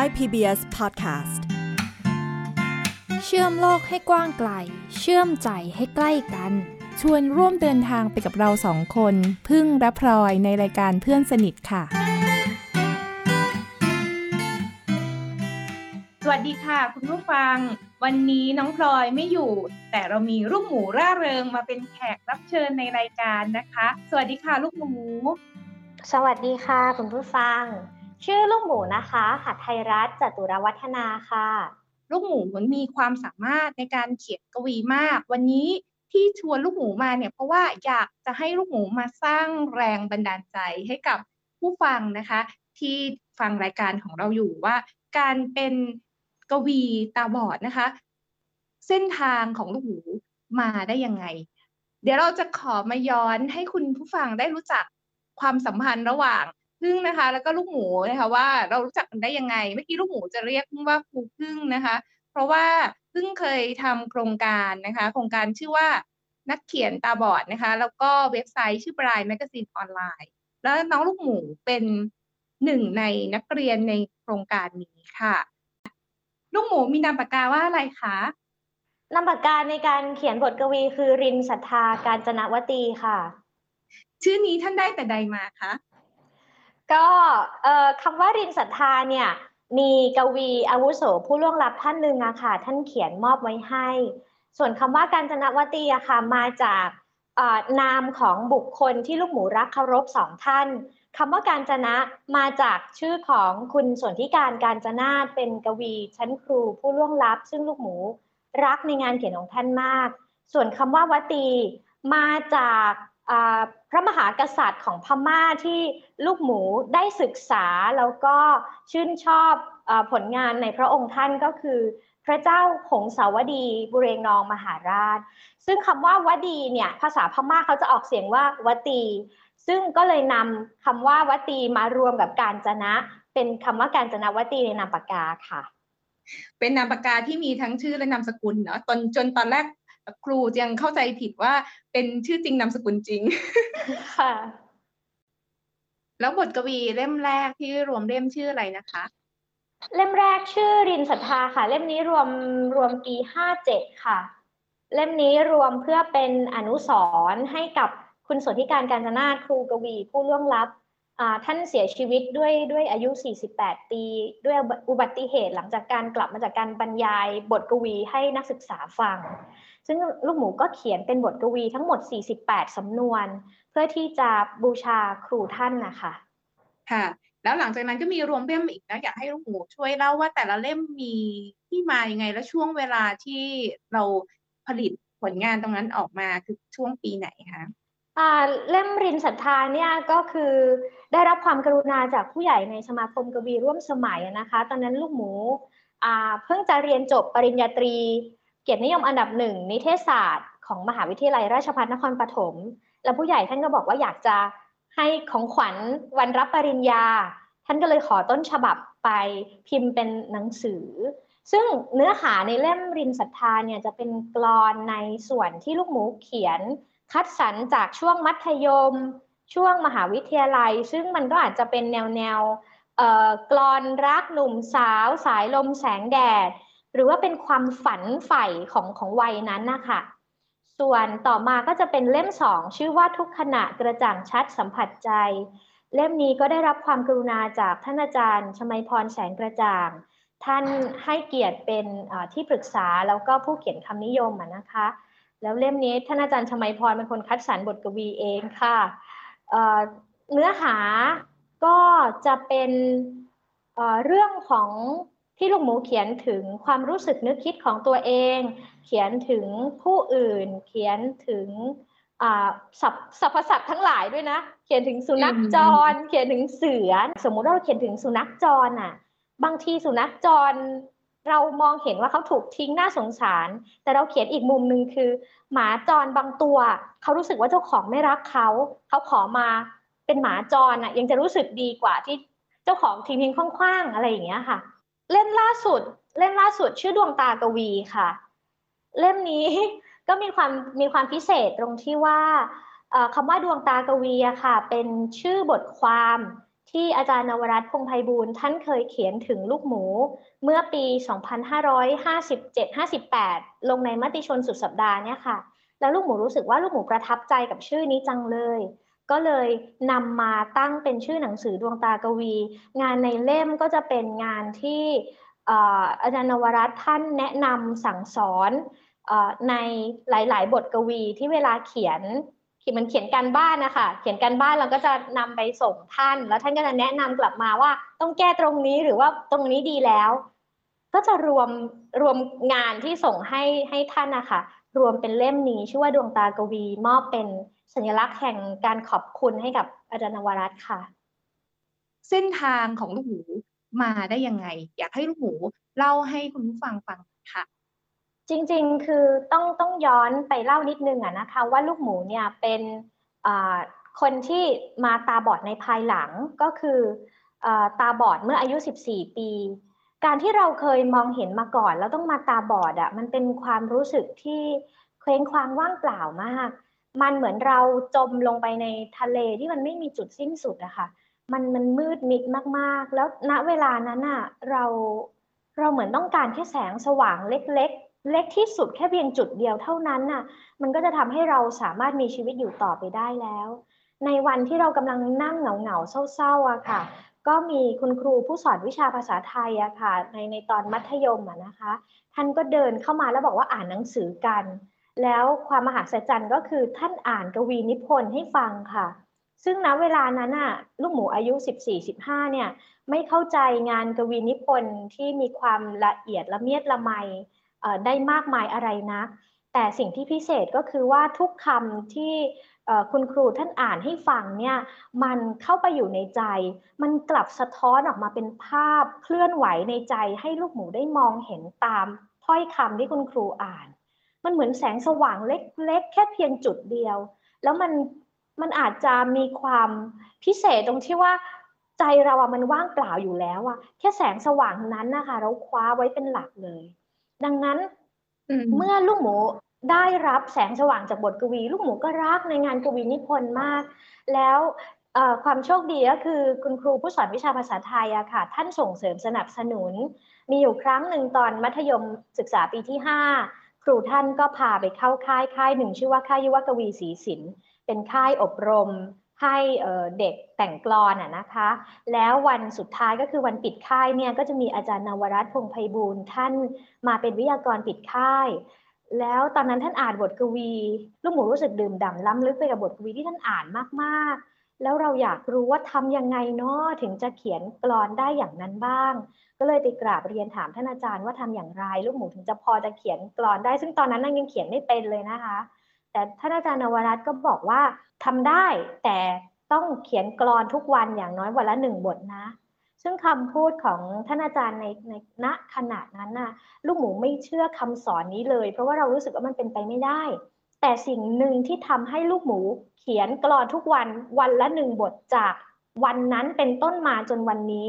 Thai PBS Podcast เชื่อมโลกให้กว้างไกล เชื่อมใจให้ใกล้กัน ชวนร่วมเดินทางไปกับเราสองคน พึ่งและพลอยในรายการเพื่อนสนิทค่ะ สวัสดีค่ะ คุณผู้ฟัง วันนี้น้องพลอยไม่อยู่ แต่เรามีลูกหมูร่าเริงมาเป็นแขกรับเชิญในรายการนะคะ สวัสดีค่ะลูกหมู สวัสดีค่ะ คุณผู้ฟัง ชื่อลูกหมูนะคะหัตไทยรัฐจตุรวัฒนาค่ะ ลูกหมูมีความสามารถในการเขียนกวีมาก วันนี้ที่ชวนลูกหมูมาเนี่ยเพราะว่าอยากจะให้ลูกหมูมาสร้างแรงบันดาลใจให้กับผู้ฟังนะคะ ที่ฟังรายการของเราอยู่ว่า การเป็นกวีตาบอดนะคะ เส้นทางของลูกหมูมาได้ยังไง เดี๋ยวเราจะขอมาย้อนให้คุณผู้ฟังได้รู้จักความสัมพันธ์ระหว่าง พึ่งนะคะ แล้วก็ลูกหมูนะคะว่าเรารู้จักกันได้ยังไง เมื่อกี้ลูกหมูจะเรียกพึ่งว่าครูพึ่งนะคะ เพราะว่าพึ่งเคยทำโครงการนะคะ โครงการชื่อว่านักเขียนตาบอดนะคะ แล้วก็เว็บไซต์ชื่อปลายแมกกาซีนออนไลน์แล้วน้องลูกหมูเป็นหนึ่งในนักเรียนในโครงการนี้ค่ะ ลูกหมูมีนามปากกาว่าอะไรคะนามปากกาในการเขียนบทกวีคือรินศรัทธาการจนวตีค่ะ ชื่อนี้ท่านได้แต่ใดมาคะ ก็คำว่ารินศรัทธาเนี่ยมีกวีอาวุโสผู้ล่วงลับท่านหนึ่งอะค่ะ ท่านเขียนมอบไว้ให้ ส่วนคำว่าการจนวตีอะค่ะมาจากนามของบุคคลที่ลูกหมูรักเคารพสองท่านคำว่าการจนะมาจากชื่อของคุณส่วนธิการการจนาเป็นกวีชั้นครูผู้ล่วงลับ ซึ่งลูกหมูรักในงานเขียนของท่านมาก ส่วนคำว่าวตีมาจาก พระมหากษัตริย์ของพม่าที่ลูกหมูได้ศึกษาแล้วก็ชื่นชอบอผลงานในพระองค์ท่านก็คือ พระเจ้าหงสาวดีบุเรงนองมหาราช ซึ่งคำว่าวดีเนี่ยภาษาพม่าเขาจะออกเสียงว่าวตี ซึ่งก็เลยนำคำว่าวตีมารวมกับการจนะ เป็นคำว่าการจนะวตีในนามปากกาค่ะเป็นนามปากกาที่มีทั้งชื่อและนามสกุลเนาะตอนจนตอนแรก ครูยังเข้าใจผิดว่าเป็นชื่อจริงนามสกุลจริง ค่ะ แล้วบทกวีเล่มแรกที่รวมเล่มชื่ออะไรนะคะ เล่มแรกชื่อรินศรัทธาค่ะ เล่มนี้รวมรวมปีห้าเจ็ดค่ะ เล่มนี้รวมเพื่อเป็นอนุสรณ์ให้กับคุณสนธิการการจนาครูกวี ผู้ล่วงลับท่านเสียชีวิตด้วยด้วยอายุ 48 ปี ด้วยอุบัติเหตุหลังจากการกลับมาจากการบรรยายบทกวีให้นักศึกษาฟัง ซึ่งลูกหมูก็เขียนเป็นบทกวีทั้งหมด 48 สำนวน เพื่อที่จะบูชาครูท่านนะคะค่ะ แล้วหลังจากนั้นก็มีรวมเล่มอีกนะอยากให้ลูกหมูช่วยเล่าว่าแต่ละเล่มมีที่มายังไงและช่วงเวลาที่เราผลิตผลงานตรงนั้นออกมาคือช่วงปีไหนคะเล่มรินศรัทธาเนี่ยก็คือได้รับความกรุณาจากผู้ใหญ่ในสมาคมกวีร่วมสมัยนะคะ ตอนนั้นลูกหมูเพิ่งจะเรียนจบปริญญาตรี เกียรตินิยมอันดับหนึ่งนิเทศศาสตร์ของมหาวิทยาลัยราชภัฏนครปฐมแล้วผู้ใหญ่ท่านก็บอกว่าอยากจะให้ของขวัญวันรับปริญญา ท่านก็เลยขอต้นฉบับไปพิมพ์เป็นหนังสือ ซึ่งเนื้อหาในเล่มรินศรัทธาเนี่ยจะเป็นกรอนในส่วนที่ลูกหมูเขียน คัดสรรจากช่วงมัธยม ช่วงมหาวิทยาลัย ซึ่งมันก็อาจจะเป็นแนวแนวกลอนรักหนุ่มสาว สายลมแสงแดด หรือว่าเป็นความฝันใฝ่ของของวัยนั้นนะคะส่วนต่อมาก็จะเป็นเล่มสองชื่อว่าทุกขณะกระจ่างชัดสัมผัสใจ เล่มนี้ก็ได้รับความกรุณาจากท่านอาจารย์ ชมัยพรแสงกระจ่าง ท่านให้เกียรติเป็นที่ปรึกษาแล้วก็ผู้เขียนคำนิยมนะคะ แล้วเล่มนี้ท่านอาจารย์ชมัยพรเป็นคนคัดสรรบทกวีเองค่ะเนื้อหาก็จะเป็นเรื่องของ ที่ลูกหมูเขียนถึงความรู้สึกนึกคิดของตัวเอง เขียนถึงผู้อื่น เขียนถึงสัพสรรพสัตว์ทั้งหลายด้วยนะ เขียนถึงสุนัขจร เขียนถึงเสือ สมมุติว่าเราเขียนถึงสุนัขจรอะ บางทีสุนัขจร เรามองเห็นว่าเขาถูกทิ้งน่าสงสาร แต่เราเขียนอีกมุมหนึ่งคือ หมาจรบางตัว เขารู้สึกว่าเจ้าของไม่รักเขา เขาขอมาเป็นหมาจรอะ ยังจะรู้สึกดีกว่าที่เจ้าของทิ้งทิ้งคว้างๆอะไรอย่างเงี้ยค่ะ เล่มล่าสุด เล่มล่าสุดชื่อดวงตากวีค่ะ เล่มนี้ก็มีความมีความพิเศษตรงที่ว่าคำว่าดวงตากวีอะค่ะ เป็นชื่อบทความที่อาจารย์นวรัตน์พงไพบูลท่านเคยเขียนถึงลูกหมู เมื่อปี 2557-58 ลงในมติชนสุดสัปดาห์เนี่ยค่ะ แล้วลูกหมูรู้สึกว่าลูกหมูประทับใจกับชื่อนี้จังเลย ก็เลยนำมาตั้งเป็นชื่อหนังสือดวงตากวี งานในเล่มก็จะเป็นงานที่อาจารย์นวรัตท่านแนะนำสั่งสอนในหลาย ๆ บทกวีที่เวลาเขียนขียนมันเขียนการบ้านนะคะ เขียนการบ้านเราก็จะนำไปส่งท่าน แล้วท่านก็จะแนะนำกลับมาว่าต้องแก้ตรงนี้หรือว่าตรงนี้ดีแล้ว ก็จะรวมรวมงานที่ส่งให้ให้ท่านนะคะ รวมเป็นเล่มนี้ชื่อว่าดวงตากวีมอบเป็น สัญลักษณ์แห่งการขอบคุณให้กับอาจารย์นวรัตน์ค่ะ เส้นทางของลูกหมูมาได้ยังไง อยากให้ลูกหมูเล่าให้คุณผู้ฟังฟังค่ะ จริงๆคือต้องต้องย้อนไปเล่านิดนึงอะนะคะ ว่าลูกหมูเนี่ยเป็นคนที่มาตาบอดในภายหลังก็คืออตาบอดเมื่ออายุ 14 ปี การที่เราเคยมองเห็นมาก่อน แล้วต้องมาตาบอดอะมันเป็นความรู้สึกที่เคว้งคว้างว่างเปล่ามาก มันเหมือนเราจมลงไปในทะเลที่มันไม่มีจุดสิ้นสุดอะคะ่ะ มันมันมืดมิดมากๆ แล้วณเวลานั้นอะเราเราเหมือนต้องการแค่แสงสว่างเล็ก ๆ เล็กที่สุดแค่เพียงจุดเดียวเท่านั้นน่ะ มันก็จะทำให้เราสามารถมีชีวิตอยู่ต่อไปได้แล้ว ในวันที่เรากำลังนั่งเหงาเงาเศร้าๆอะค่ะ ก็มีคุณครูผู้สอนวิชาภาษาไทยอะค่ะ ในในตอนมัธยมอะนะคะ ท่านก็เดินเข้ามาแล้วบอกว่าอ่านหนังสือกัน แล้วความมหัศจรรย์ก็คือท่านอ่านกวีนิพนธ์ให้ฟังค่ะ ซึ่งณเวลานั้นอะลูกหมูอายุ 14-15 เนี่ยไม่เข้าใจงานกวีนิพนธ์ที่มีความละเอียดละเมียดละไมได้มากมายอะไรนะแต่สิ่งที่พิเศษก็คือว่าทุกคำที่คุณครูท่านอ่านให้ฟังเนี่ยมันเข้าไปอยู่ในใจ มันกลับสะท้อนออกมาเป็นภาพเคลื่อนไหวในใจให้ลูกหมูได้มองเห็นตามถ้อยคำที่คุณครูอ่าน มันเหมือนแสงสว่างเล็กๆ แค่เพียงจุดเดียว แล้วมันมันอาจจะมีความพิเศษตรงที่ว่าใจเราอะมันว่างเปล่าอยู่แล้วอะแค่แสงสว่างนั้นนะคะ เราคว้าไว้เป็นหลักเลย ดังนั้นเมื่อลูกหมูได้รับแสงสว่างจากบทกวี ลูกหมูก็รักในงานกวีนิพนธ์มาก แล้วความโชคดีก็คือคุณครูผู้สอนวิชาภาษาไทยอะค่ะ ท่านส่งเสริมสนับสนุน มีอยู่ครั้งหนึ่งตอนมัธยมศึกษาปีที่5 ครูท่านก็พาไปเข้าค่ายค่ายหนึ่ง ชื่อว่าค่ายยุวกวีศรีศิลป์เป็นค่ายอบรมให้เด็กแต่งกลอนอะนะคะ แล้ววันสุดท้ายก็คือวันปิดค่ายเนี่ยก็จะมีอาจารย์นวรัตน์พงไพบูลท่านมาเป็นวิทยากรปิดค่าย แล้วตอนนั้นท่านอ่านบทกวี ลูกหมูรู้สึกดื่มด่ำล้ำลึกไปกับบทกวีที่ท่านอ่านมากๆ แล้วเราอยากรู้ว่าทำยังไงเนาะถึงจะเขียนกลอนได้อย่างนั้นบ้าง ก็เลยไปกราบเรียนถามท่านอาจารย์ว่าทำอย่างไร ลูกหมูถึงจะพอจะเขียนกลอนได้ ซึ่งตอนนั้นนั่งยังเขียนไม่เป็นเลยนะคะ แต่ท่านอาจารย์นวรัตน์ก็บอกว่าทำได้แต่ต้องเขียนกรอนทุกวันอย่างน้อยวันละหนึ่งบทนะ ซึ่งคำพูดของท่านอาจารย์ในในณขณะนั้นน่ะ ลูกหมูไม่เชื่อคำสอนนี้เลย เพราะว่าเรารู้สึกว่ามันเป็นไปไม่ได้ แต่สิ่งหนึ่งที่ทำให้ลูกหมูเขียนกรอนทุกวันวันละหนึ่งบทจากวันนั้นเป็นต้นมาจนวันนี้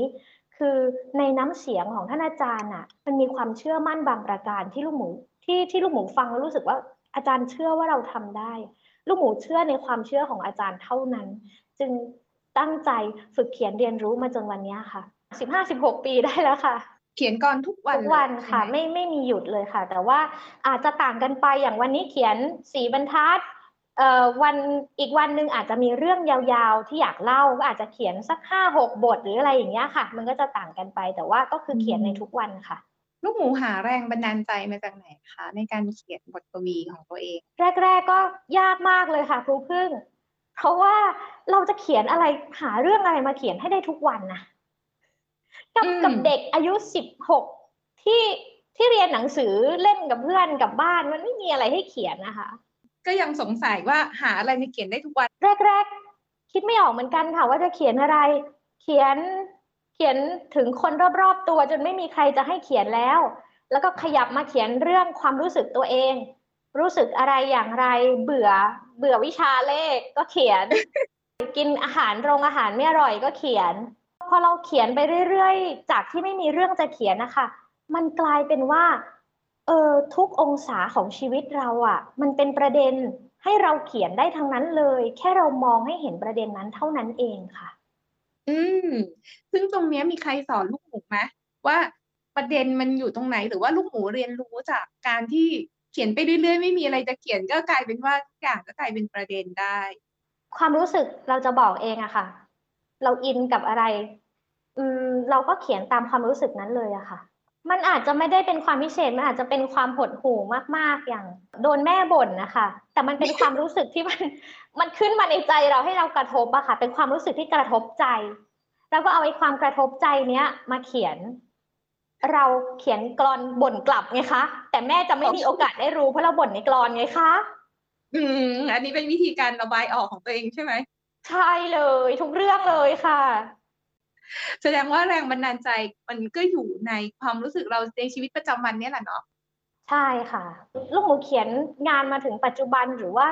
คือในน้ำเสียงของท่านอาจารย์อะ มันมีความเชื่อมั่นบางประการที่ลูกหมูที่ที่ลูกหมูฟังแล้วรู้สึกว่าอาจารย์เชื่อว่าเราทำได้ ลูกหมูเชื่อในความเชื่อของอาจารย์เท่านั้น จึงตั้งใจฝึกเขียนเรียนรู้มาจนวันนี้ค่ะสิบห้าสิบหกปีได้แล้วค่ะ เขียนก่อนทุกวันทุกวันค่ะ ไม่ไม่มีหยุดเลยค่ะ แต่ว่าอาจจะต่างกันไปอย่างวันนี้เขียนสีบรรทัดเอ่อวันอีกวันหนึ่งอาจจะมีเรื่องยาวๆที่อยากเล่าก็อาจจะเขียนสักห้าหกบทหรืออะไรอย่างเงี้ยค่ะ มันก็จะต่างกันไปแต่ว่าก็คือเขียนในทุกวันค่ะ ลูกหมูหาแรงบันดาลใจมาจากไหนคะในการเขียนบทกวีของตัวเอง แรก ๆก็ยากมากเลยค่ะครูพึ่ง เพราะว่าเราจะเขียนอะไรหาเรื่องอะไรมาเขียนให้ได้ทุกวันนะ กับกับเด็กอายุสิบหกที่ที่เรียนหนังสือเล่นกับเพื่อนกับบ้านมันไม่มีอะไรให้เขียนนะคะ ก็ยังสงสัยว่าหาอะไรมาเขียนได้ทุกวัน แรก ๆ คิดไม่ออกเหมือนกันค่ะว่าจะเขียนอะไร เขียนขียนถึงคนรอบๆตัวจนไม่มีใครจะให้เขียนแล้ว แล้วก็ขยับมาเขียนเรื่องความรู้สึกตัวเอง รู้สึกอะไรอย่างไร เบื่อเบื่อวิชาเลขก็เขียน กินอาหารโรงอาหารไม่อร่อยก็เขียนพ อเราเขียนไปเรื่อยๆ จากที่ไม่มีเรื่องจะเขียนนะคะ มันกลายเป็นว่าเออทุกองศาของชีวิตเราอะ่ะ มันเป็นประเด็นให้เราเขียนได้ทั้งนั้นเลย แค่เรามองให้เห็นประเด็นนั้นเท่านั้นเองค่ะ อืม ซึ่งตรงเนี้ยมีใครสอนลูกหมูไหมว่าประเด็นมันอยู่ตรงไหนหรือว่าลูกหมูเรียนรู้จากการที่เขียนไปเรื่อยๆ ไม่มีอะไรจะเขียนก็กลายเป็นว่าทุกอย่างก็กลายเป็นประเด็นได้ ความรู้สึกเราจะบอกเองอะค่ะ เราอินกับอะไร อืม เราก็เขียนตามความรู้สึกนั้นเลยอะค่ะ มันอาจจะไม่ได้เป็นความพิเศษ มันอาจจะเป็นความหดหู่มากๆ อย่าง โดนแม่บ่นนะคะ แต่มันเป็นความรู้สึกที่มัน มันขึ้นมาในใจเราให้เรากระทบอะค่ะ เป็นความรู้สึกที่กระทบใจ แล้วก็เอาไอ้ความกระทบใจเนี้ยมาเขียน เราเขียนกรอนบ่นกลับไงคะ แต่แม่จะไม่มีโอกาสได้รู้เพราะเราบ่นในกรอนไงคะ อืม อันนี้เป็นวิธีการระบายออกของตัวเองใช่ไหม ใช่เลย ทุกเรื่องเลยค่ะ แสดงว่าแรงบันดาลใจมันก็อยู่ในความรู้สึกเราในชีวิตประจำวันเนี่ยแหละเนาะใช่ค่ะ ลูกหมูเขียนงานมาถึงปัจจุบันหรือว่า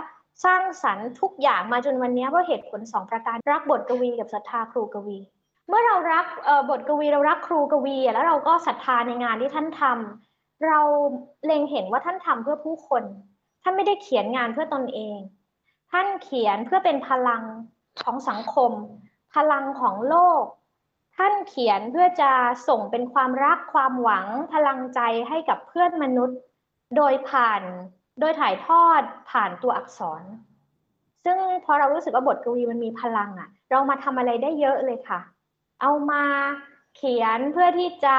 สร้างสรรค์ทุกอย่างมาจนวันนี้เพราะเหตุผลสองประการรักบทกวีกับศรัทธาครูกวี เมื่อเรารักบทกวีเรารักครูกวี แล้วเราก็ศรัทธาในงานที่ท่านทำเราเล็งเห็นว่าท่านทำเพื่อผู้คนท่านไม่ได้เขียนงานเพื่อตนเอง ท่านเขียนเพื่อเป็นพลังของสังคม พลังของโลก ท่านเขียนเพื่อจะส่งเป็นความรักความหวังพลังใจให้กับเพื่อนมนุษย์ โดยผ่านโดยถ่ายทอดผ่านตัวอักษร ซึ่งพอเรารู้สึกว่าบทกวีมันมีพลังอะ่ะเรามาทำอะไรได้เยอะเลยค่ะ เอามาเขียนเพื่อที่จะ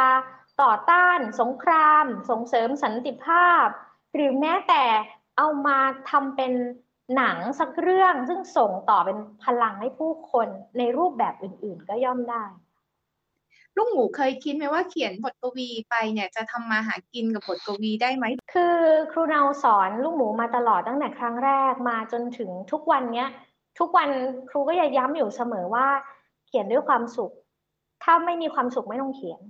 ต่อต้านสงคราม ส่งเสริมสันติภาพ หรือแม้แต่เอามาทำเป็นหนังสักเรื่องซึ่งส่งต่อเป็นพลังให้ผู้คนในรูปแบบอื่น ๆ ก็ย่อมได้ ลูกหมูเคยคิดไหมว่าเขียนบทกวีไปเนี่ยจะทำมาหากินกับบทกวีได้ไหม คือครูเนาสอนลูกหมูมาตลอดตั้งแต่ครั้งแรกมาจนถึงทุกวันเนี้ยทุกวันครูก็ยังย้ำอยู่เสมอว่า เขียนด้วยความสุข ถ้าไม่มีความสุขไม่ต้องเขียน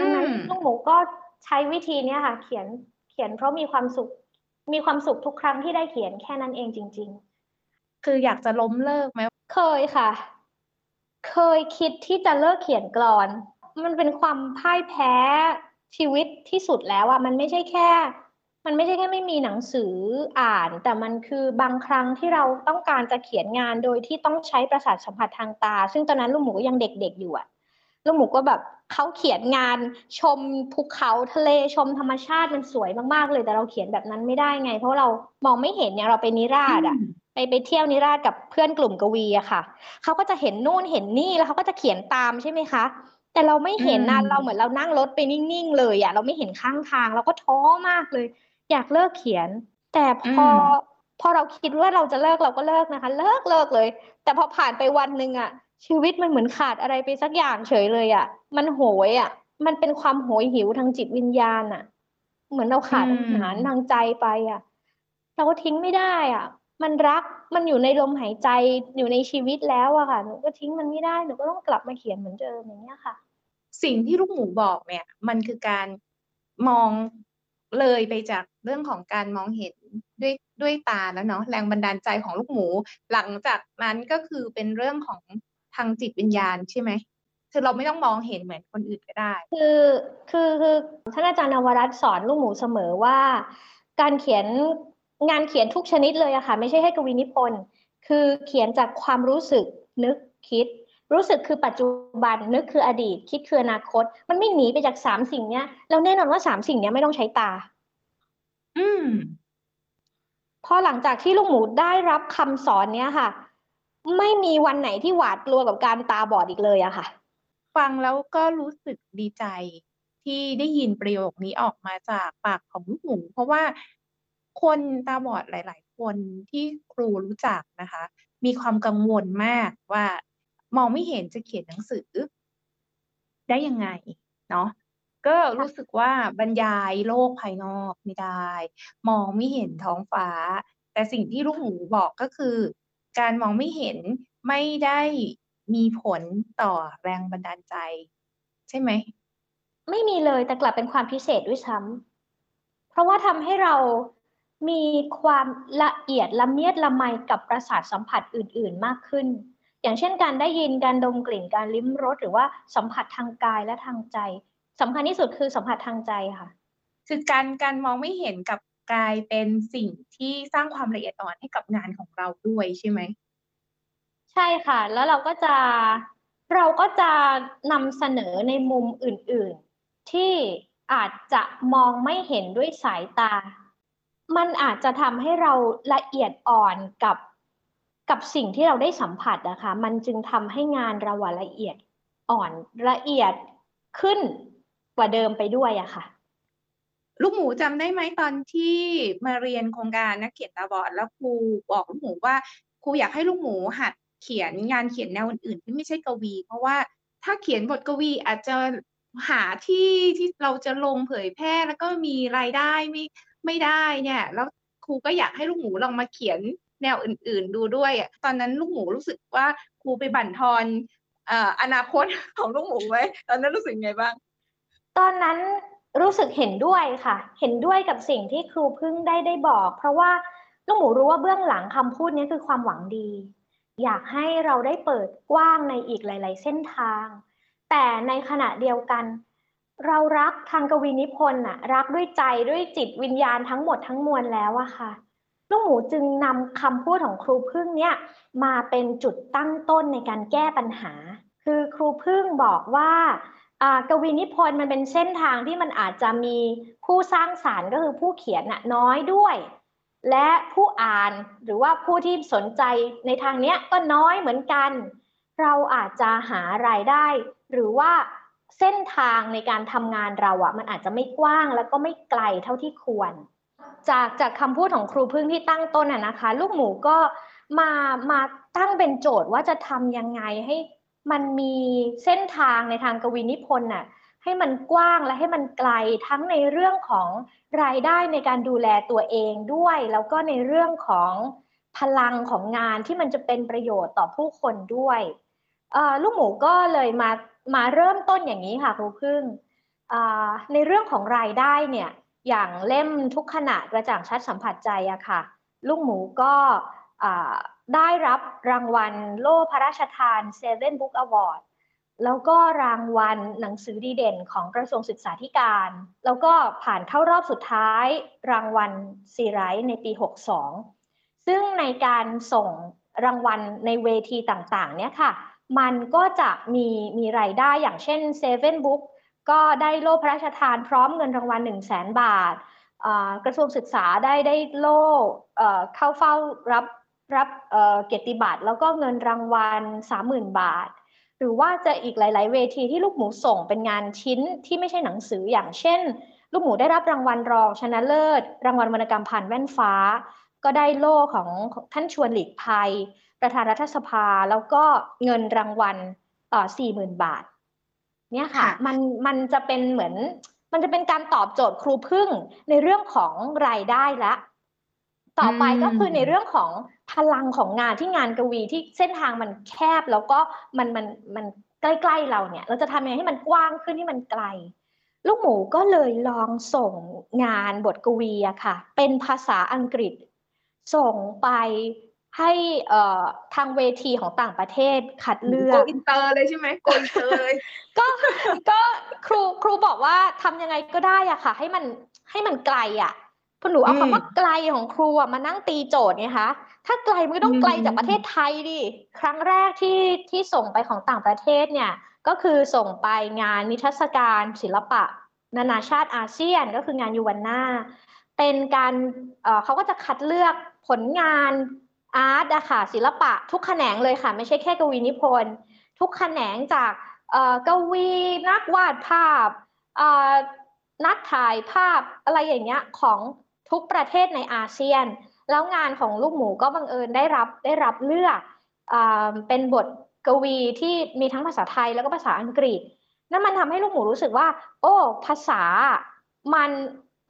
ดังนั้นลูกหมูก็ใช้วิธีนี้ค่ะ เขียนเขียนเพราะมีความสุข มีความสุขทุกครั้งที่ได้เขียนแค่นั้นเองจริง ๆ คืออยากจะล้มเลิกไหมเคยค่ะ เคยคิดที่จะเลิกเขียนกรอน มันเป็นความพ่ายแพ้ชีวิตที่สุดแล้วอะมันไม่ใช่แค่ มันไม่ใช่แค่ไม่มีหนังสืออ่าน แต่มันคือบางครั้งที่เราต้องการจะเขียนงานโดยที่ต้องใช้ประสาทสัมผัสทางตา ซึ่งตอนนั้นลูกหมูก็ยังเด็กๆอยู่อะลูกหมูก็แบบเขาเขียนงานชมภูเขาทะเลชมธรรมชาติมันสวยมากๆเลย แต่เราเขียนแบบนั้นไม่ได้ไง เพราะเรามองไม่เห็นเนี่ยเราไปนิราศอะ ไปไปเที่ยวนิราศกับเพื่อนกลุ่มกวีอะค่ะเขาก็จะเห็นนู่นเห็นนี่แล้วเขาก็จะเขียนตามใช่ไหมคะ แต่เราไม่เห็นนะเราเหมือนเรานั่งรถไปนิ่งๆเลยอะเราไม่เห็นข้างทางเราก็ท้อมากเลย อยากเลิกเขียน แต่พอพอเราคิดว่าเราจะเลิกเราก็เลิกนะคะ เลิกเลิกเลย แต่พอผ่านไปวันหนึ่งอะชีวิตมันเหมือนขาดอะไรไปสักอย่างเฉยเลยอะ่ะมันโหยอะ่ะมันเป็นความโหยหิวทางจิตวิญญาณอะ่ะเหมือนเราขาดอาหารทางใจไปอะ่ะเราก็ทิ้งไม่ได้อะ่ะ มันรักมันอยู่ในลมหายใจอยู่ในชีวิตแล้วอะค่ะหนูก็ทิ้งมันไม่ได้หนูก็ต้องกลับมาเขียนเหมือนเดิมอย่างเงี้ยค่ะ สิ่งที่ลูกหมูบอกเนี่ย มันคือการมองเลยไปจากเรื่องของการมองเห็นด้วยด้วยตาแล้วเนาะแรงบันดาลใจของลูกหมู หลังจากนั้นก็คือเป็นเรื่องของทางจิตวิญญาณใช่ไหมคือเราไม่ต้องมองเห็นเหมือนคนอื่นก็ได้ คือคือคือท่านอาจารย์นวรัตน์สอนลูกหมูเสมอว่า การเขียน งานเขียนทุกชนิดเลยอะค่ะ ไม่ใช่ให้กวีนิพนธ์คือเขียนจากความรู้สึกนึกคิด รู้สึกคือปัจจุบันนึกคืออดีต คิดคืออนาคต มันไม่หนีไปจากสามสิ่งเนี้ยแล้วแน่นอนว่าสามสิ่งเนี้ยไม่ต้องใช้ตา อืมพอหลังจากที่ลูกหมูได้รับคำสอนเนี้ยค่ะ ไม่มีวันไหนที่หวาดกลัวกับการตาบอดอีกเลยอะค่ะ ฟังแล้วก็รู้สึกดีใจที่ได้ยินประโยคนี้ออกมาจากปากของลูกหมู เพราะว่า คนตาบอดหลาย ๆ คนที่ครูรู้จักนะคะ มีความกังวลมากว่ามองไม่เห็นจะเขียนหนังสือ ได้ยังไงเนาะก็รู้สึกว่าบรรยายโลกภายนอกไม่ได้ มองไม่เห็นท้องฟ้า แต่สิ่งที่ลูกหมูบอกก็คือ การมองไม่เห็นไม่ได้มีผลต่อแรงบันดาลใจ ใช่ไหม ไม่มีเลยแต่กลับเป็นความพิเศษด้วยซ้ำเพราะว่าทำให้เรา มีความละเอียดละเมียดละไมกับประสาทสัมผัสอื่น ๆมากขึ้น อย่างเช่นการได้ยินการดมกลิ่นการลิ้มรสหรือว่าสัมผัสทางกายและทางใจสำคัญที่สุดคือสัมผัสทางใจค่ะ คือการการมองไม่เห็นกับกลายเป็นสิ่งที่สร้างความละเอียดอ่อนให้กับงานของเราด้วยใช่ไหมใช่ค่ะ แล้วเราก็จะเราก็จะนำเสนอในมุมอื่น ๆ ที่อาจจะมองไม่เห็นด้วยสายตา มันอาจจะทำให้เราละเอียดอ่อนกับกับสิ่งที่เราได้สัมผัสนะคะ มันจึงทำให้งานเราละเอียดอ่อนละเอียดขึ้นกว่าเดิมไปด้วยอะค่ะ ลูกหมูจำได้ไหมตอนที่มาเรียนโครงการนักเขียนตาบอดแล้วครูบอกลูกหมูว่าครูอยากให้ลูกหมูหัดเขียนงานเขียนแนวอื่นๆที่ไม่ใช่กวี เพราะว่าถ้าเขียนบทกวีอาจจะหาที่ที่เราจะลงเผยแพร่แล้วก็มีรายได้ไม่ ไม่ได้เนี่ย แล้วครูก็อยากให้ลูกหมูลองมาเขียนแนวอื่น ๆ ดูด้วยอะตอนนั้นลูกหมูรู้สึกว่าครูไปบั่นทอนอนาคตของลูกหมูไว้ตอนนั้นรู้สึกไงบ้าง ตอนนั้นรู้สึกเห็นด้วยค่ะ เห็นด้วยกับสิ่งที่ครูพึ่งได้ได้บอก เพราะว่าลูกหมูรู้ว่าเบื้องหลังคำพูดนี้คือความหวังดี อยากให้เราได้เปิดกว้างในอีกหลาย ๆ เส้นทาง แต่ในขณะเดียวกัน เรารักทางกวีนิพนธ์อะรักด้วยใจด้วยจิตวิญญาณทั้งหมดทั้งมวลแล้วอะค่ะลูกหมูจึงนำคำพูดของครูพึ่งเนี่ยมาเป็นจุดตั้งต้นในการแก้ปัญหา คือครูพึ่งบอกว่ากวีนิพนธ์มันเป็นเส้นทางที่มันอาจจะมีผู้สร้างสารรค์ก็คือผู้เขียนน่ะน้อยด้วย และผู้อ่านหรือว่าผู้ที่สนใจในทางเนี้ยก็น้อยเหมือนกัน เราอาจจะหารายได้ หรือว่า เส้นทางในการทำงานเราอะ่ะมันอาจจะไม่กว้างแล้วก็ไม่ไกลเท่าที่ควร จากจากคำพูดของครูพึ่งที่ตั้งต้นอะนะคะ ลูกหมูก็มามาตั้งเป็นโจทย์ว่าจะทำยังไงให้มันมีเส้นทางในทางกวีนิพนธ์น่ะให้มันกว้างและให้มันไกลทั้งในเรื่องของรายได้ในการดูแลตัวเองด้วย แล้วก็ในเรื่องของพลังของงานที่มันจะเป็นประโยชน์ต่อผู้คนด้วยลูกหมูก็เลยมา มาเริ่มต้นอย่างนี้ค่ะครูพึ่งในเรื่องของรายได้เนี่ยอย่างเล่มทุกขณะกระจ่างชัดสัมผัสใจอะค่ะ ลูกหมูก็ได้รับรางวัลโล่พระราชทาน Seven Book Award แล้วก็รางวัลหนังสือดีเด่นของกระทรวงศึกษาธิการ แล้วก็ผ่านเข้ารอบสุดท้ายรางวัลซีไรท์ในปี 62 ซึ่งในการส่งรางวัลในเวทีต่างๆ เนี่ยค่ะ มันก็จะมีมีรายได้อย่างเช่น Seven Book ก็ได้โล่พระราชทานพร้อมเงินรางวัล 1 0 0 0 0แบาท กระทรวงศึกษาได้ได้โล่เข้าเฝ้ารับรับเกียรติบัตรแล้วก็เงินรางวัล 30,000 บาท หรือว่าจะอีกหลาย ๆ เวทีที่ลูกหมูส่งเป็นงานชิ้นที่ไม่ใช่หนังสืออย่างเช่น ลูกหมูได้รับรางวัลรองชนะเลิศ รางวัลวรรณกรรมผ่านแว่นฟ้า ก็ได้โล่ของท่านชวนหลีกภัย ประธานรัฐสภาแล้วก็เงินรางวัลสี่หมื่นบาท เนี่ยค่ะ มันมันจะเป็นเหมือน มันจะเป็นการตอบโจทย์ครูพึ่งในเรื่องของรายได้และ ต่อไปก็คือในเรื่องของพลังของงานที่งานกวีที่เส้นทางมันแคบแล้วก็มันมันมันใกล้ๆเราเนี่ย เราจะทำยังไงให้มันกว้างขึ้นให้มันไกล ลูกหมูก็เลยลองส่งงานบทกวีอะค่ะ เป็นภาษาอังกฤษ ส่งไป ให้ทางเวทีของต่างประเทศคัดเลือกโกอินเตอร์เลยใช่ไหม go inter เลยก็ก็ครูครูบอกว่าทำยังไงก็ได้อะค่ะ ให้มันให้มันไกลอะพหนูเอาคำว่าไกลของครูอะมานั่งตีโจทย์ไงคะถ้าไกลมันก็ต้องไกลจากประเทศไทยดิครั้งแรกที่ที่ส่งไปของต่างประเทศเนี่ย ก็คือส่งไปงานนิทรรศการศิลปะ นานาชาติอาเซียนก็คืองานยูวันนาเป็นการเเขาก็จะคัดเลือกผลงาน อาร์ตอะค่ะศิลปะทุกแขนงเลยค่ะ ไม่ใช่แค่กวีนิพนธ์ทุกแขนงจากกวีนักวาดภาพนักถ่ายภาพอะไรอย่างเงี้ยของทุกประเทศในอาเซียน แล้วงานของลูกหมูก็บังเอิญได้รับได้รับเลือกอเป็นบทกวีที่มีทั้งภาษาไทยแล้วก็ภาษาอังกฤษนั่นมันทำให้ลูกหมูรู้สึกว่า โอ้ ภาษามัน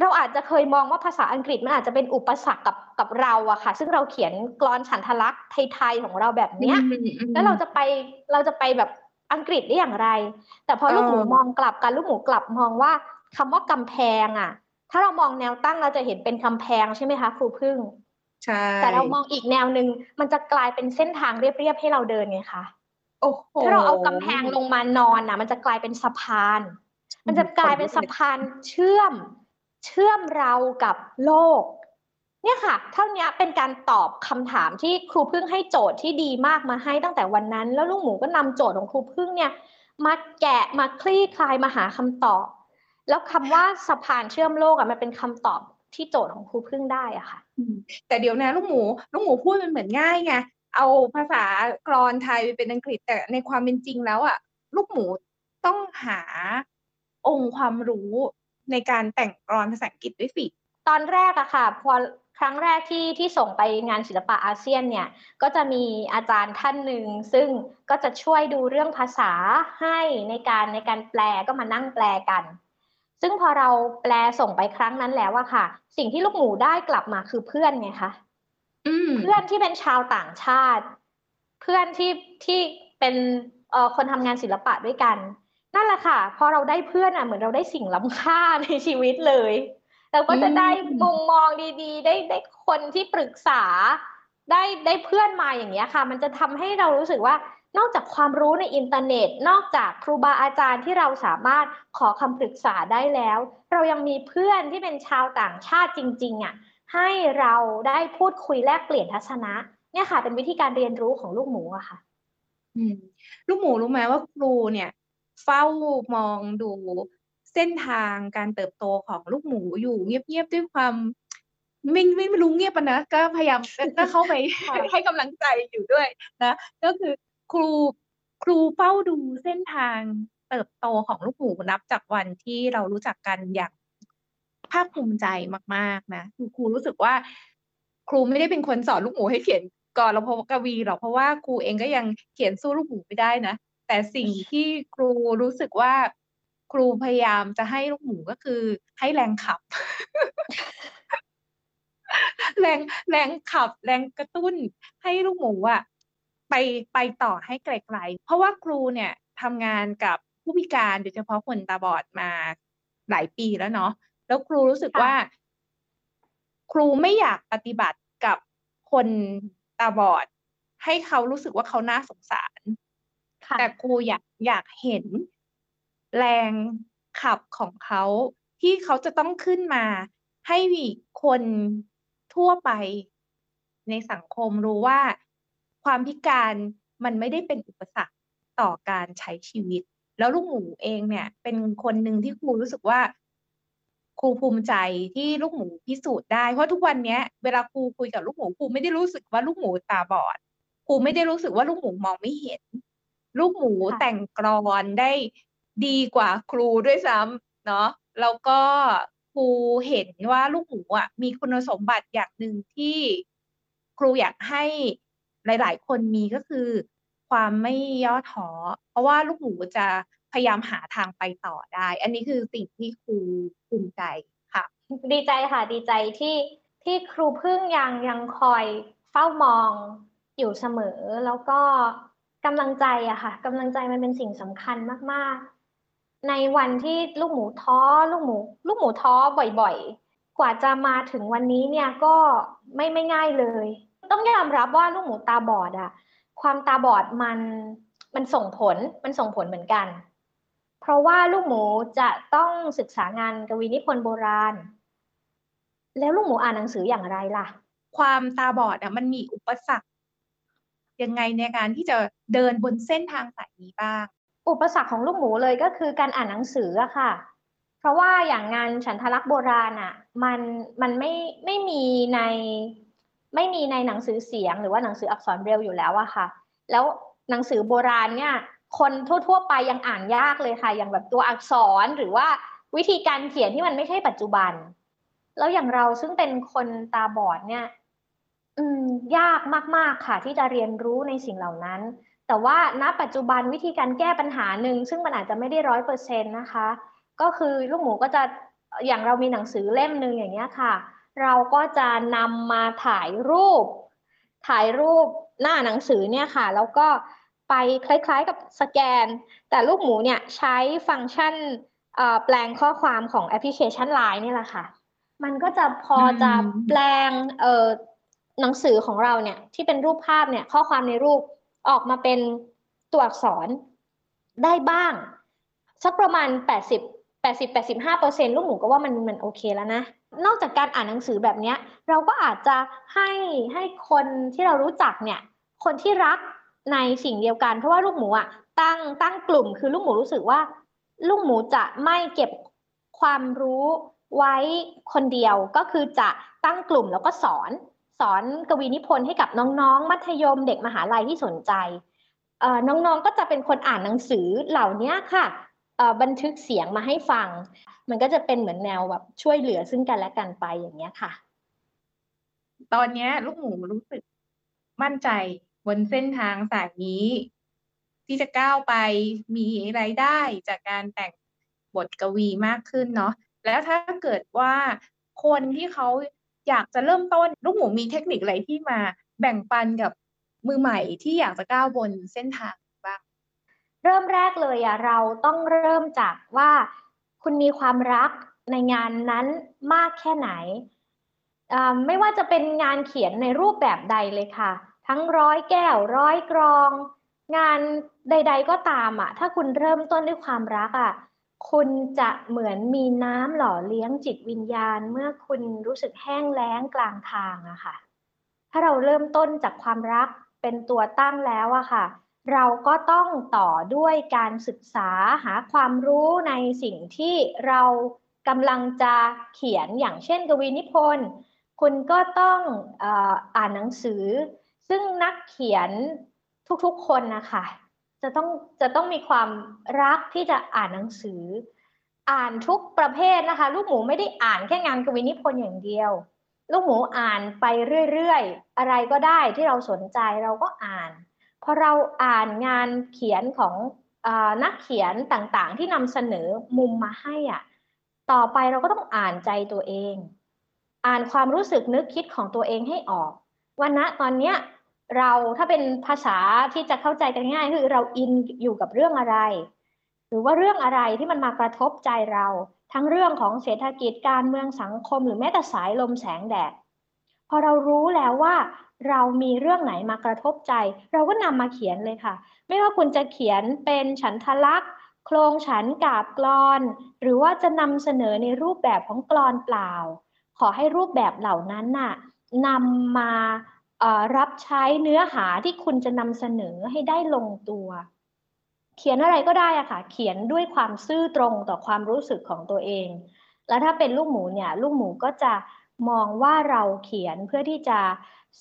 เราอาจจะเคยมองว่าภาษาอังกฤษมันอาจจะเป็นอุปสรรคกับกับเราอะค่ะ ซึ่งเราเขียนกรอนฉันทลักษณ์ไทยๆของเราแบบเนี้ย แล้วเราจะไปเราจะไปแบบอังกฤษได้อย่างไร แต่พอลูกหมูมองกลับกันลูกหมูกลับมองว่าคำว่ากำแพงอะถ้าเรามองแนวตั้งเราจะเห็นเป็นกำแพงใช่ไหมคะครูพึ่งใช่แต่เรามองอีกแนวหนึ่งมันจะกลายเป็นเส้นทางเรียบๆให้เราเดินไงคะโอ้โหถ้าเราเอากำแพงลงมานอนอะมันจะกลายเป็นสะพาน มันจะกลายเป็นสะพานเชื่อม เชื่อมเรากับโลก เนี่ยค่ะ เท่านี้เป็นการตอบคำถามที่ครูพึ่งให้โจทย์ที่ดีมากมาให้ตั้งแต่วันนั้น แล้วลูกหมูก็นำโจทย์ของครูพึ่งเนี่ยมาแกะมาคลี่คลายมาหาคำตอบ แล้วคำว่าสะพานเชื่อมโลกอะมันเป็นคำตอบที่โจทย์ของครูพึ่งได้อะค่ะ แต่เดี๋ยวนะลูกหมูลูกหมูพูดมันเหมือนง่ายไงเอาภาษากรอนไทยไปเป็นอังกฤษแต่ในความเป็นจริงแล้วอะลูกหมูต้องหาองค์ความรู้ ในการแต่งกรอนภาษาอังกฤษด้วยสิตอนแรกอะค่ะพอครั้งแรกที่ที่ส่งไปงานศิลปะอาเซียนเนี่ยก็จะมีอาจารย์ท่านหนึ่งซึ่งก็จะช่วยดูเรื่องภาษาให้ในการในการแปลก็มานั่งแปลกัน ซึ่งพอเราแปลส่งไปครั้งนั้นแล้วอะค่ะ สิ่งที่ลูกหมูได้กลับมาคือเพื่อนไงคะเพื่อนที่เป็นชาวต่างชาติ เพื่อนที่ที่เป็นเอ่อคนทำงานศิลปะด้วยกัน นั่นแหละค่ะ พอเราได้เพื่อนอะเหมือนเราได้สิ่งล้ำค่าในชีวิตเลยเราก็จะได้มุมมองดีๆ ได้ได้คนที่ปรึกษา ได้ได้เพื่อนมาอย่างเงี้ยค่ะ มันจะทำให้เรารู้สึกว่านอกจากความรู้ในอินเทอร์เน็ต นอกจากครูบาอาจารย์ที่เราสามารถขอคำปรึกษาได้แล้ว เรายังมีเพื่อนที่เป็นชาวต่างชาติจริงๆอะให้เราได้พูดคุยแลกเปลี่ยนทัศนะ เนี่ยค่ะ เป็นวิธีการเรียนรู้ของลูกหมูอะค่ะลูกหมูรู้ไหมว่าครูเนี่ย เฝ้ามองดูเส้นทางการเติบโตของลูกหมูอยู่เงียบๆด้วยความไม่ไม่รู้เงียบปะนะก็พยายามก็เข้าไปให้กำลังใจอยู่ด้วยนะ ก็คือครูครูเฝ้าดูเส้นทางเติบโตของลูกหมูนับจากวันที่เรารู้จักกันอย่างภาคภูมิใจมาก ๆ นะคือครูรู้สึกว่า ครูไม่ได้เป็นคนสอนลูกหมูให้เขียนก่อนเราพกวีหรอกเพราะว่าครูเองก็ยังเขียนสู้ลูกหมูไม่ได้นะ แต่สิ่งที่ครูรู้สึกว่าครูพยายามจะให้ลูกหมูก็คือ ให้แรงขับ แรงแรงขับ แรงกระตุ้น ให้ลูกหมูอะไปไปต่อให้ไกลๆเพราะว่าครูเนี่ยทำงานกับผู้พิการโดยเฉพาะคนตาบอดมาหลายปีแล้วเนาะแล้วครูรู้สึกว่า ครูไม่อยากปฏิบัติกับคนตาบอด ให้เขารู้สึกว่าเขาน่าสงสาร แต่ครูอยากอยากเห็นแรงขับของเขาที่เขาจะต้องขึ้นมาให้คนทั่วไปในสังคมรู้ว่าความพิการมันไม่ได้เป็นอุปสรรคต่อการใช้ชีวิต แล้วลูกหมูเองเนี่ย เป็นคนหนึ่งที่ครูรู้สึกว่า ครูภูมิใจที่ลูกหมูพิสูจน์ได้เพราะทุกวันนี้เวลาครูคุยกับลูกหมูครูไม่ได้รู้สึกว่าลูกหมูตาบอดครูไม่ได้รู้สึกว่าลูกหมูมองไม่เห็น ลูกหมูแต่งกรอนได้ดีกว่าครูด้วยซ้ำเนาะแล้วก็ครูเห็นว่าลูกหมูอะมีคุณสมบัติอย่างหนึ่งที่ครูอยากให้หลาย ๆ คนมีก็คือ ความไม่ย่อท้อเพราะว่าลูกหมูจะพยายามหาทางไปต่อได้ อันนี้คือสิ่งที่ครูภูมิใจค่ะ ดีใจค่ะดีใจที่ที่ครูพึ่งยังยังคอยเฝ้ามองอยู่เสมอแล้วก็ กำลังใจอะค่ะกำลังใจมันเป็นสิ่งสำคัญมาก ๆ ในวันที่ลูกหมูท้อลูกหมู ลูกหมูท้อบ่อยๆ กว่าจะมาถึงวันนี้เนี่ยก็ไม่ไม่ง่ายเลย ต้องยอมรับว่าลูกหมูตาบอดอะความตาบอดมันมันส่งผลมันส่งผลเหมือนกัน เพราะว่าลูกหมูจะต้องศึกษางานกวีนิพนธ์โบราณ แล้วลูกหมูอ่านหนังสืออย่างไรล่ะ ความตาบอดอะมันมีอุปสรรค ยังไงในการที่จะเดินบนเส้นทางสายนี้บ้าง อุปสรรคของลูกหมูเลยก็คือการอ่านหนังสืออะค่ะ เพราะว่าอย่างงานฉันทลักษ์โบราณอะมันมันไม่ไม่มีในไม่มีในหนังสือเสียง หรือว่าหนังสืออักษรเบรลอยู่แล้วอะค่ะ แล้วหนังสือโบราณเนี่ยคนทั่ว ๆ ไปยังอ่านยากเลยค่ะ อย่างแบบตัวอักษรหรือว่าวิธีการเขียนที่มันไม่ใช่ปัจจุบัน แล้วอย่างเราซึ่งเป็นคนตาบอดเนี่ย อืมยากมาก ๆ ค่ะ ที่จะเรียนรู้ในสิ่งเหล่านั้น แต่ว่าณปัจจุบันวิธีการแก้ปัญหาหนึ่ง ซึ่งมันอาจจะไม่ได้ร้อยเปอร์เซ็นต์นะคะ ก็คือลูกหมูก็จะอย่างเรามีหนังสือเล่มหนึ่งอย่างเงี้ยค่ะ เราก็จะนำมาถ่ายรูป ถ่ายรูปหน้าหนังสือเนี่ยค่ะ แล้วก็ไปคล้าย ๆ กับสแกน แต่ลูกหมูเนี่ยใช้ฟังก์ชันแปลงข้อความของแอปพลิเคชัน Line นี่แหละค่ะ มันก็จะพอจะแปลง หนังสือของเราเนี่ยที่เป็นรูปภาพเนี่ยข้อความในรูปออกมาเป็นตัวอักษรได้บ้าง สักประมาณ 80-85%ลูกหมูก็ว่ามันมันโอเคแล้วนะ นอกจากการอ่านหนังสือแบบนี้เราก็อาจจะให้ให้คนที่เรารู้จักเนี่ยคนที่รักในสิ่งเดียวกัน เพราะว่าลูกหมูอะตั้งตั้งกลุ่มคือลูกหมูรู้สึกว่า ลูกหมูจะไม่เก็บความรู้ไว้คนเดียวก็คือจะตั้งกลุ่มแล้วก็สอน สอนกวีนิพนธ์ให้กับน้องๆ มัธยมเด็กมหาลัยที่สนใจน้องๆก็จะเป็นคนอ่านหนังสือเหล่านี้ค่ะบันทึกเสียงมาให้ฟัง มันก็จะเป็นเหมือนแนวแบบช่วยเหลือซึ่งกันและกันไปอย่างเงี้ยค่ะ ตอนนี้ลูกหมูรู้สึกมั่นใจบนเส้นทางสายนี้ ที่จะก้าวไปมีไรายได้จากการแต่งบทกวีมากขึ้นเนาะแล้วถ้าเกิดว่าคนที่เขา อยากจะเริ่มต้นลูกหมูมีเทคนิคอะไรที่มาแบ่งปันกับมือใหม่ที่อยากจะก้าวบนเส้นทางบ้างเริ่มแรกเลยอะเราต้องเริ่มจากว่าคุณมีความรักในงานนั้นมากแค่ไหน ไม่ว่าจะเป็นงานเขียนในรูปแบบใดเลยค่ะ ทั้งร้อยแก้วร้อยกรอง งานใด ๆ ก็ตามอะถ้าคุณเริ่มต้นด้วยความรักอะ คุณจะเหมือนมีน้ำหล่อเลี้ยงจิตวิญญาณ เมื่อคุณรู้สึกแห้งแล้งกลางทางอะค่ะ ถ้าเราเริ่มต้นจากความรักเป็นตัวตั้งแล้วอะค่ะ เราก็ต้องต่อด้วยการศึกษาหาความรู้ในสิ่งที่เรากำลังจะเขียนอย่างเช่นกวีนิพนธ์คุณก็ต้องอ่านหนังสือ ซึ่งนักเขียนทุกๆคนนะคะ จะต้องจะต้องมีความรักที่จะอ่านหนังสือ อ่านทุกประเภทนะคะ ลูกหมูไม่ได้อ่านแค่งานกวีนิพนธ์อย่างเดียว ลูกหมูอ่านไปเรื่อยๆ อะไรก็ได้ที่เราสนใจเราก็อ่านพอเราอ่านงานเขียนของอนักเขียนต่างๆ ที่นำเสนอมุมมาให้อะต่อไปเราก็ต้องอ่านใจตัวเอง อ่านความรู้สึกนึกคิดของตัวเองให้ออกวันนะตอนเนี้ย เราถ้าเป็นภาษาที่จะเข้าใจกันง่ายคือเราอินอยู่กับเรื่องอะไร หรือว่าเรื่องอะไรที่มันมากระทบใจเรา ทั้งเรื่องของเศรษฐกิจการเมืองสังคม หรือแม้แต่สายลมแสงแดดพอเรารู้แล้วว่า เรามีเรื่องไหนมากระทบใจ เราก็นำมาเขียนเลยค่ะ ไม่ว่าคุณจะเขียนเป็นฉันทลักษ์โครงฉันกาบกลอน หรือว่าจะนำเสนอในรูปแบบของกลอนเปล่า ขอให้รูปแบบเหล่านั้นน่ะนำมา รับใช้เนื้อหาที่คุณจะนำเสนอให้ได้ลงตัว เขียนอะไรก็ได้อะค่ะ เขียนด้วยความซื่อตรงต่อความรู้สึกของตัวเอง แล้วถ้าเป็นลูกหมูเนี่ย ลูกหมูก็จะมองว่าเราเขียนเพื่อที่จะ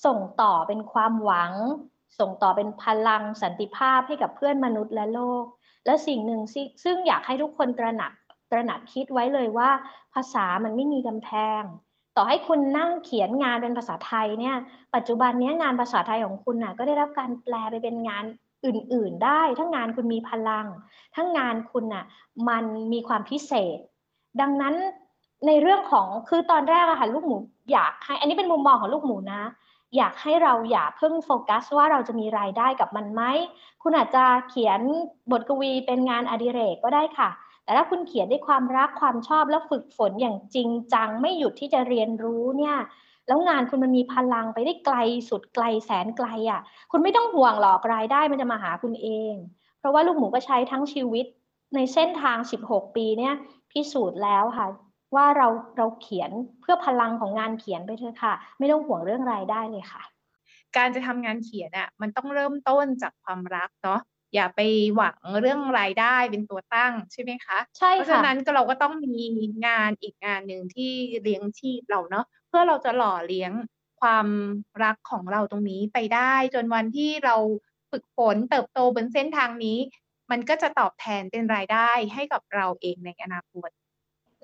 ส่งต่อเป็นความหวัง ส่งต่อเป็นพลังสันติภาพให้กับเพื่อนมนุษย์และโลก และสิ่งหนึ่งซึ่งอยากให้ทุกคนตระหนักตระหนักคิดไว้เลยว่า ภาษามันไม่มีกำแพง ต่อให้คุณนั่งเขียนงานเป็นภาษาไทยเนี่ย ปัจจุบันนี้งานภาษาไทยของคุณน่ะ ก็ได้รับการแปลไปเป็นงานอื่น ๆ ได้ ถ้างานคุณมีพลังทั้งงานคุณน่ะ มันมีความพิเศษ ดังนั้นในเรื่องของคือตอนแรกอะค่ะลูกหมูอยากให้ อันนี้เป็นมุมมองของลูกหมูนะ อยากให้เราอย่าเพิ่งโฟกัสว่าเราจะมีรายได้กับมันไหม คุณอาจจะเขียนบทกวีเป็นงานอดิเรกก็ได้ค่ะ แต่ถ้าคุณเขียนด้วยความรักความชอบแล้วฝึกฝนอย่างจริงจัง ไม่หยุดที่จะเรียนรู้เนี่ยแล้วงานคุณมันมีพลังไปได้ไกลสุดไกลแสนไกลอะ่ะ คุณไม่ต้องห่วงหรอกรายได้มันจะมาหาคุณเอง เพราะว่าลูกหมูก็ใช้ทั้งชีวิตในเส้นทาง 16 ปีเนี่ยพิสูจน์แล้วค่ะ ว่าเราเราเขียนเพื่อพลังของงานเขียนไปเถอะค่ะ ไม่ต้องห่วงเรื่องรายได้เลยค่ะ การจะทำงานเขียนอะมันต้องเริ่มต้นจากความรักเนาะ อย่าไปหวังเรื่องรายได้เป็นตัวตั้งใช่ไหมคะ ใช่ค่ะเพราะฉะนั้นก็เราก็ต้องมีงานอีกงานหนึ่งที่เลี้ยงชีพเราเนาะเพื่อเราจะหล่อเลี้ยงความรักของเราตรงนี้ไปได้ จนวันที่เราฝึกฝนเติบโตบนเส้นทางนี้ มันก็จะตอบแทนเป็นรายได้ให้กับเราเองในอนาคต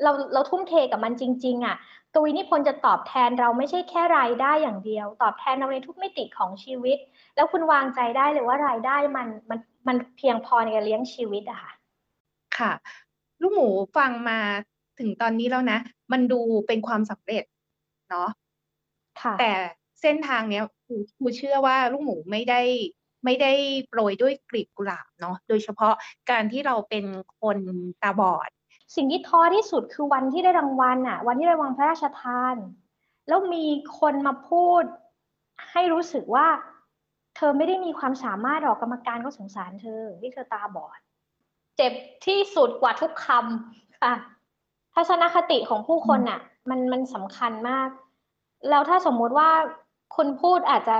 เราเราทุ่มเทกับมันจริง ๆอะกวีนิพนธ์จะตอบแทนเราไม่ใช่แค่รายได้อย่างเดียว ตอบแทนเราในทุกมิติของชีวิต แล้วคุณวางใจได้เลยว่ารายได้มันมัน มันเพียงพอในการเลี้ยงชีวิตอะค่ะ ค่ะ ลูกหมูฟังมาถึงตอนนี้แล้วนะ มันดูเป็นความสำเร็จเนาะค่ะแต่เส้นทางเนี้ยครูครูเชื่อว่าลูกหมูไม่ได้ไม่ได้โปรยด้วยกลีบกุหลาบเนาะโดยเฉพาะการที่เราเป็นคนตาบอด สิ่งที่ท้อที่สุดคือวันที่ได้รางวัลอะวันที่ได้รางวัลพระราชทาน แล้วมีคนมาพูดให้รู้สึกว่า เธอไม่ได้มีความสามารถหรอกกรรมการก็สงสารเธอที่เธอตาบอด เจ็บที่สุดกว่าทุกคำค่ะทัศนคติของผู้คนอะ มันมันสำคัญมาก แล้วถ้าสมมุติว่าคุณพูดอาจจะ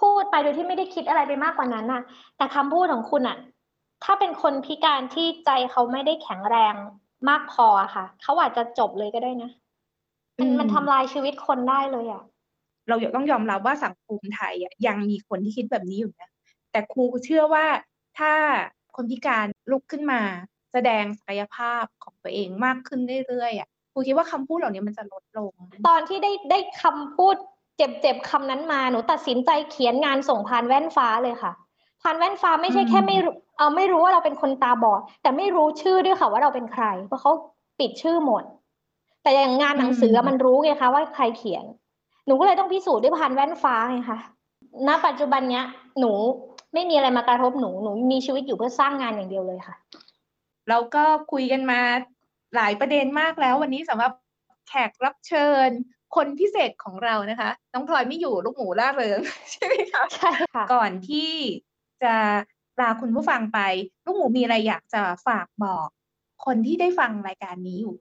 พูดไปโดยที่ไม่ได้คิดอะไรไปมากกว่านั้นน่ะ แต่คำพูดของคุณอะ ถ้าเป็นคนพิการที่ใจเขาไม่ได้แข็งแรงมากพอค่ะ เขาอาจจะจบเลยก็ได้นะ มันมันทำลายชีวิตคนได้เลยอะ เราต้องยอมรับว่าสังคมไทยอะยังมีคนที่คิดแบบนี้อยู่นะแต่ครูเชื่อว่าถ้าคนพิการลุกขึ้นมา แสดงศักยภาพของตัวเองมากขึ้นเรื่อยๆอะครูคิดว่าคำพูดเหล่านี้มันจะลดลง ตอนที่ได้ได้คำพูดเจ็บๆคำนั้นมาหนูตัดสินใจเขียนงานส่งพานแว่นฟ้าเลยค่ะพานแว่นฟ้าไม่ใช่แค่ไม่รู้เออไม่รู้ว่าเราเป็นคนตาบอด แต่ไม่รู้ชื่อด้วยค่ะว่าเราเป็นใคร เพราะเขาปิดชื่อหมด แต่อย่างงานหนังสือมันรู้ไงคะว่าใครเขียน หนูก็เลยต้องพิสูจน์ด้วยพานแว่นฟ้าไงคะณปัจจุบันเนี้ย หนูไม่มีอะไรมากระทบหนูหนูมีชีวิตอยู่เพื่อสร้างงานอย่างเดียวเลยค่ะเราก็คุยกันมาหลายประเด็นมากแล้ว วันนี้สำหรับแขกรับเชิญ คนพิเศษของเรานะคะน้องพลอยไม่อยู่ลูกหมูล่าเริงใช่ไหมคะใช่ค่ะก่อนที่จะลาคุณผู้ฟังไป ลูกหมูมีอะไรอยากจะฝากบอก คนที่ได้ฟังรายการนี้อยู่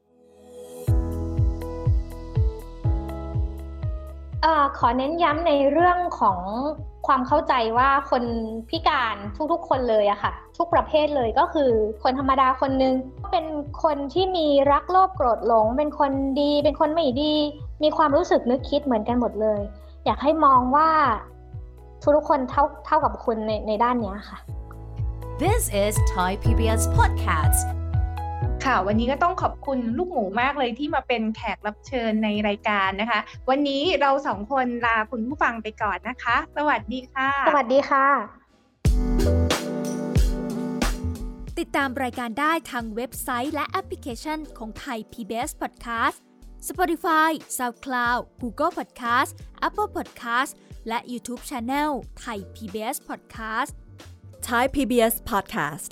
อขอเน้นย้ำในเรื่องของความเข้าใจว่าคนพิการทุกๆ คนเลยอะค่ะ ทุกประเภทเลยก็คือ คนธรรมดาคนนึงเป็นคนที่มีรักโลภโกรธหลง เป็นคนดี เป็นคนไม่ดี มีความรู้สึกนึกคิดเหมือนกันหมดเลย อยากให้มองว่าทุกๆคนเท่าเท่ากับคุณในในด้านนี้ค่ะ This is Thai PBS Podcast ค่ะ วันนี้ก็ต้องขอบคุณลูกหมูมากเลยที่มาเป็นแขกรับเชิญในรายการนะคะ วันนี้เราสองคนลาคุณผู้ฟังไปก่อนนะคะ สวัสดีค่ะ สวัสดีค่ะ ติดตามรายการได้ทางเว็บไซต์และแอปพลิเคชันของไทย PBS Podcast Spotify SoundCloud Google Podcast Apple Podcast และ YouTube Channel ไทย PBS Podcast Thai PBS Podcast